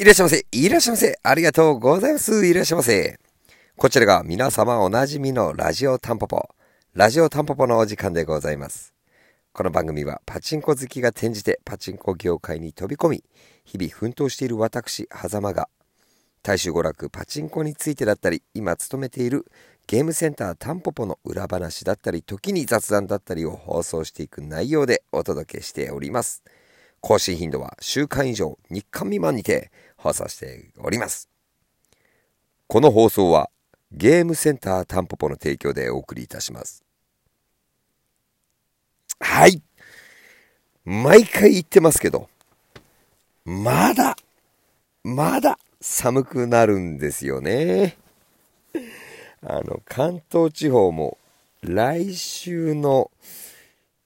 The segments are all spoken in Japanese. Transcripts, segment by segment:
いらっしゃいませ。いらっしゃいませ。ありがとうございます。いらっしゃいませ。こちらが皆様おなじみのラジオタンポポ。ラジオタンポポのお時間でございます。この番組はパチンコ好きが転じてパチンコ業界に飛び込み、日々奮闘している私、狭間が、大衆娯楽パチンコについてだったり、今勤めているゲームセンタータンポポの裏話だったり、時に雑談だったりを放送していく内容でお届けしております。更新頻度は週間以上、日間未満にて放送しております。この放送はゲームセンタータンポポの提供でお送りいたします。はい。毎回言ってますけど、まだ、まだ寒くなるんですよね。あの、関東地方も来週の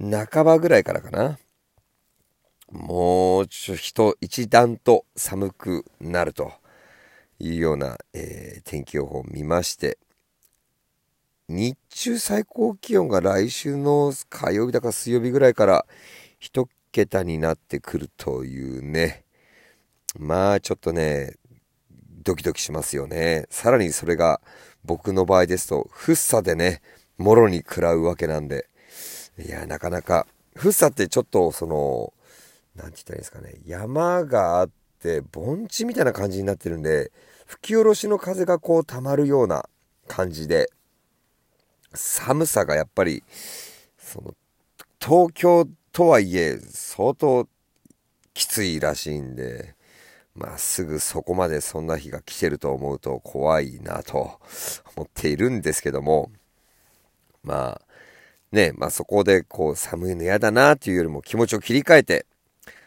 半ばぐらいからかな。もうちょっと一段と寒くなるというような、えー、天気予報を見まして日中最高気温が来週の火曜日だか水曜日ぐらいから一桁になってくるというね。まあちょっとねドキドキしますよね。さらにそれが僕の場合ですとフッサでねもろに食らうわけなんで。いやなかなかフッサってちょっとそのなんて言ったらいいですかね、山があって、盆地みたいな感じになってるんで、吹き下ろしの風がこう溜まるような感じで、寒さがやっぱり、その、東京とはいえ、相当きついらしいんで、まあ、すぐそこまでそんな日が来てると思うと怖いなと思っているんですけども、まあ、ね、まあそこでこう寒いの嫌だなっていうよりも気持ちを切り替えて、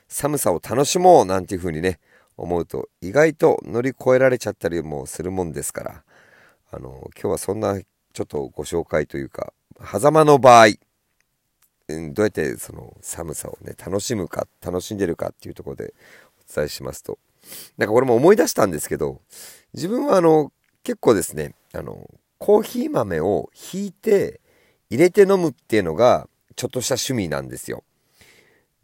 寒さを楽しもうなんていう風にね、思うと意外と乗り越えられちゃったりもするもんですから、あの、今日はそんなちょっとご紹介というか、狭間の場合、どうやってその寒さをね、楽しむか、楽しんでるかっていうところでお伝えしますと、なんかこれも思い出したんですけど、自分はあの、結構ですね、あの、コーヒー豆をひいて入れて飲むっていうのがちょっとした趣味なんですよ。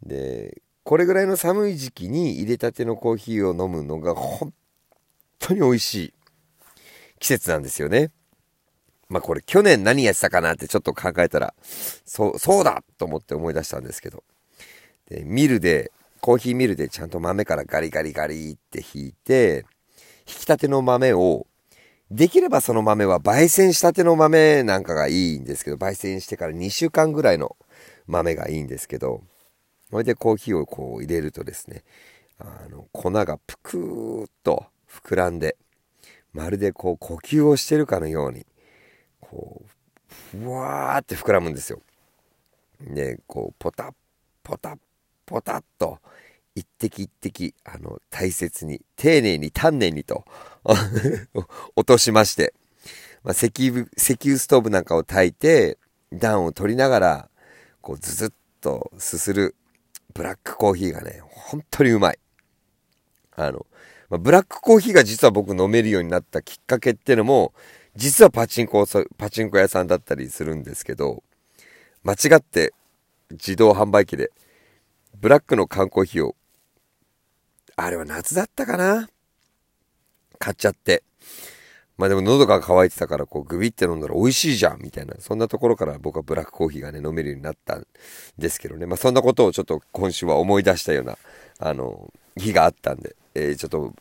で、これぐらいの寒い時期に入れたてのコーヒーを飲むのが本当に美味しい季節なんですよね。まあこれ去年何やってたかなってちょっと考えたら、そう、そうだと思って思い出したんですけど。で、ミルで、コーヒーミルでちゃんと豆からガリガリガリって引いて、引きたての豆を、できればその豆は焙煎したての豆なんかがいいんですけど、焙煎してから2週間ぐらいの豆がいいんですけど、それでコーヒーをこう入れるとですね、あの、粉がぷくーっと膨らんで、まるでこう呼吸をしてるかのように、こう、ふわーって膨らむんですよ。で、こう、ポタッ、ポタッ、ポタッと、一滴一滴、あの、大切に、丁寧に、丹念にと 落としまして、まあ、石油、石油ストーブなんかを炊いて、暖を取りながら、こう、ずずっとすするブラックコーヒーがね、本当にうまい。あの、まあ、ブラックコーヒーが実は僕飲めるようになったきっかけっていうのも、実はパチンコ、パチンコ屋さんだったりするんですけど、間違って自動販売機で、ブラックの缶コーヒーを、あれは夏だったかな？買っちゃって。まあでも喉が渇いてたからこうグビって飲んだら美味しいじゃんみたいな、そんなところから僕はブラックコーヒーがね飲めるようになったんですけどね。まあそんなことをちょっと今週は思い出したような、あの、日があったんで、えー、ちょっと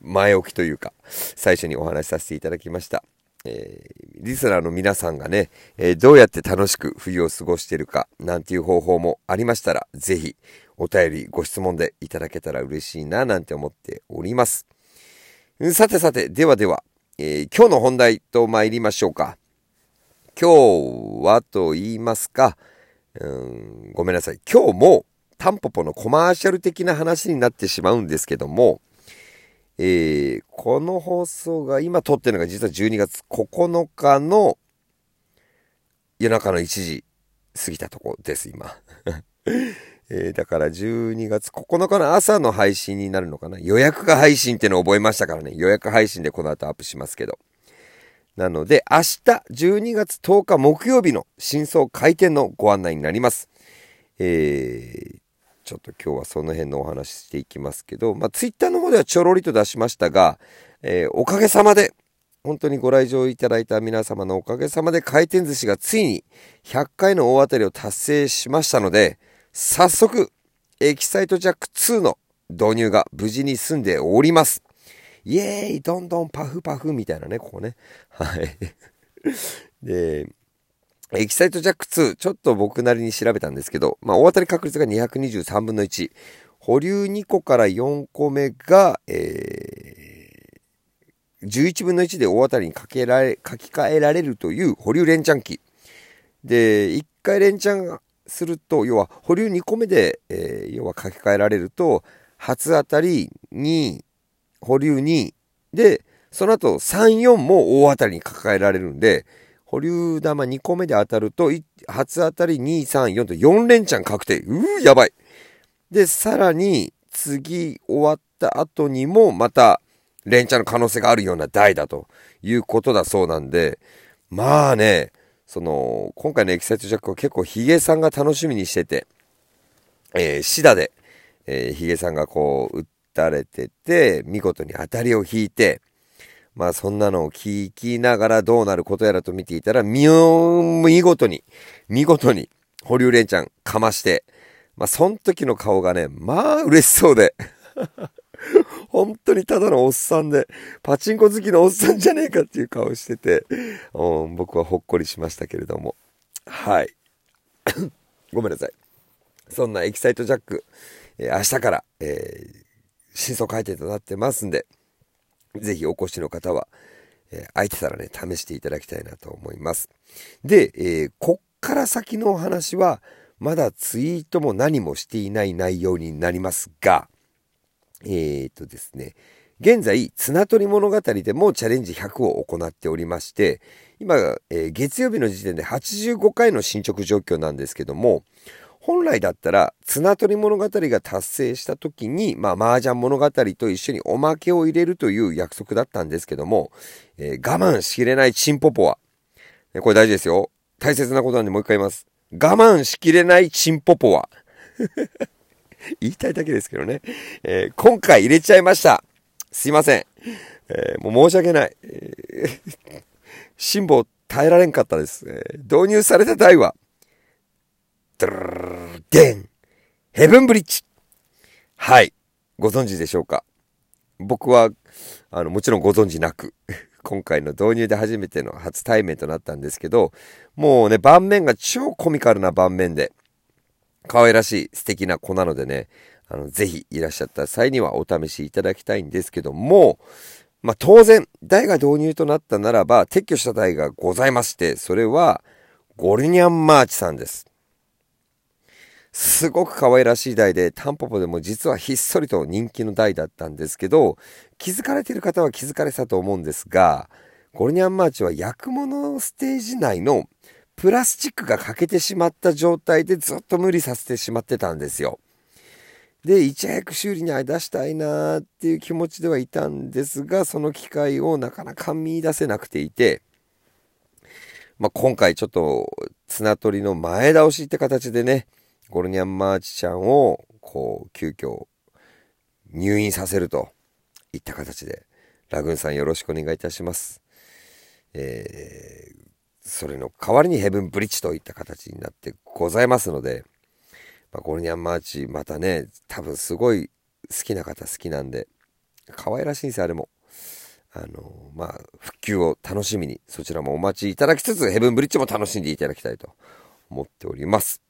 前置きというか、最初にお話しさせていただきました。えー、リスナーの皆さんがね、えー、どうやって楽しく冬を過ごしているか、なんていう方法もありましたら、ぜひお便り、ご質問でいただけたら嬉しいな、なんて思っております。さてさて、ではでは、えー、今日の本題と参りましょうか。今日はと言いますか、うん、ごめんなさい。今日もタンポポのコマーシャル的な話になってしまうんですけども、えー、この放送が今撮ってるのが実は12月9日の夜中の1時過ぎたとこです、今。えー、だから12月9日の朝の配信になるのかな？予約が配信ってのを覚えましたからね。予約配信でこの後アップしますけど。なので、明日12月10日木曜日の真相開店のご案内になります。えー、ちょっと今日はその辺のお話していきますけど、まあ、ツイッターの方ではちょろりと出しましたが、えー、おかげさまで、本当にご来場いただいた皆様のおかげさまで回転寿司がついに100回の大当たりを達成しましたので、早速、エキサイトジャック2の導入が無事に済んでおります。イエーイどんどんパフパフみたいなね、ここね。はい。で、エキサイトジャック2、ちょっと僕なりに調べたんですけど、まあ、大当たり確率が223分の1。保留2個から4個目が、えー、11分の1で大当たりに書けられ、書き換えられるという保留連チャン機。で、1回連チャンすると、要は保留2個目で、えー、要は書き換えられると、初当たり2、保留2で、その後3、4も大当たりに抱えられるんで、保留玉2個目で当たると、初当たり2、3、4と4連チャン確定。うー、やばい。で、さらに、次終わった後にも、また、連チャンの可能性があるような台だということだそうなんで、まあね、その、今回のエキサイトジャックは結構ヒゲさんが楽しみにしてて、えー、シダで、えー、ヒゲさんがこう、打たれてて、見事に当たりを引いて、まあそんなのを聞きながらどうなることやらと見ていたら、見事に、見事に、保留連ちゃんかまして、まあその時の顔がね、まあ嬉しそうで。本当にただのおっさんで、パチンコ好きのおっさんじゃねえかっていう顔してて、僕はほっこりしましたけれども。はい。ごめんなさい。そんなエキサイトジャック、えー、明日から、えー真相回転となってますんで、ぜひお越しの方は、えー、空いてたらね、試していただきたいなと思います。で、えー、こっから先のお話は、まだツイートも何もしていない内容になりますが、えー、とですね、現在、綱取り物語でもチャレンジ100を行っておりまして、今、えー、月曜日の時点で85回の進捗状況なんですけども、本来だったら、綱取り物語が達成した時に、まあ、麻雀物語と一緒におまけを入れるという約束だったんですけども、えー、我慢しきれないチンポポは、これ大事ですよ。大切なことなんでもう一回言います。我慢しきれないチンポポは、言いたいだけですけどね、えー、今回入れちゃいました。すいません。えー、もう申し訳ない。辛抱耐えられんかったです。え導入された台は、ドルルデンヘブンブリッジはい。ご存知でしょうか僕は、あの、もちろんご存知なく、今回の導入で初めての初対面となったんですけど、もうね、盤面が超コミカルな盤面で、可愛らしい素敵な子なのでね、あの、ぜひいらっしゃった際にはお試しいただきたいんですけども、まあ、当然、台が導入となったならば、撤去した台がございまして、それは、ゴルニャンマーチさんです。すごく可愛らしい台で、タンポポでも実はひっそりと人気の台だったんですけど、気づかれている方は気づかれたと思うんですが、ゴルニャンマーチは焼くものステージ内のプラスチックが欠けてしまった状態でずっと無理させてしまってたんですよ。で、いち早く修理に出したいなーっていう気持ちではいたんですが、その機会をなかなか見出せなくていて、まあ、今回ちょっと綱取りの前倒しって形でね、ゴルニャンマーチちゃんを、こう、急遽、入院させるといった形で、ラグーンさんよろしくお願いいたします。えー、それの代わりにヘブンブリッジといった形になってございますので、まあ、ゴルニャンマーチ、またね、多分すごい好きな方好きなんで、可愛らしいんですよ、あれも。あの、まあ、復旧を楽しみに、そちらもお待ちいただきつつ、ヘブンブリッジも楽しんでいただきたいと思っております。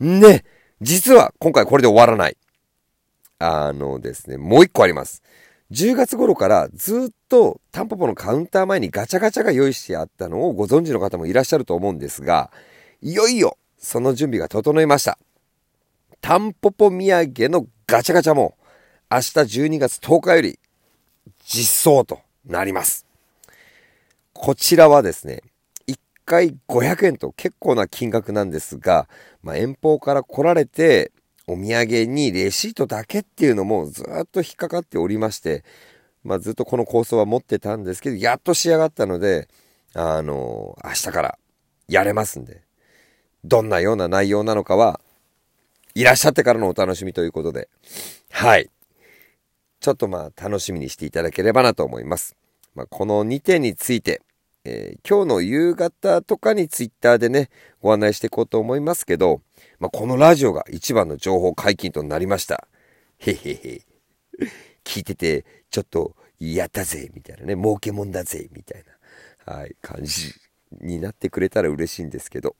ね、実は今回これで終わらない。あのですね、もう一個あります。10月頃からずっとタンポポのカウンター前にガチャガチャが用意してあったのをご存知の方もいらっしゃると思うんですが、いよいよその準備が整いました。タンポポ土産のガチャガチャも明日12月10日より実装となります。こちらはですね、1回500円と結構な金額なんですが、まあ、遠方から来られて、お土産にレシートだけっていうのもずっと引っかかっておりまして、まあ、ずっとこの構想は持ってたんですけど、やっと仕上がったので、あの明日からやれますんで、どんなような内容なのかは、いらっしゃってからのお楽しみということで、はい。ちょっとまあ楽しみにしていただければなと思います。まあ、この2点について、えー、今日の夕方とかにツイッターでね、ご案内していこうと思いますけど、まあ、このラジオが一番の情報解禁となりました。へへへ。聞いてて、ちょっと、やったぜ、みたいなね、儲けもんだぜ、みたいな、はい、感じになってくれたら嬉しいんですけど。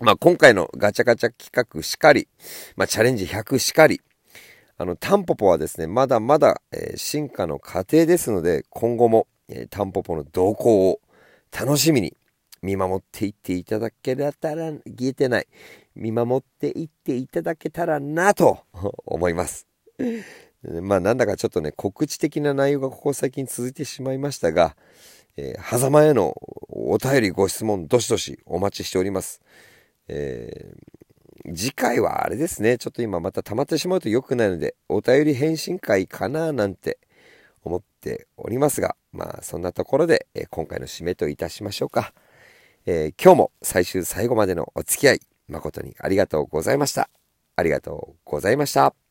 まあ、今回のガチャガチャ企画しかり、まあ、チャレンジ100しかり、あの、タンポポはですね、まだまだ、えー、進化の過程ですので、今後も、えー、タンポポの動向を楽しみに見守っていっていただけたら、言えてない。見守っていっていただけたらなと 思います。まあなんだかちょっとね、告知的な内容がここ最近続いてしまいましたが、えー、狭間へのお便りご質問どしどしお待ちしております。えー、次回はあれですね、ちょっと今また溜まってしまうと良くないので、お便り返信会かななんて思っておりますが、まあそんなところで、えー、今回の締めといたしましょうか。え今日も最終最後までのお付き合い、誠にありがとうございました。ありがとうございました。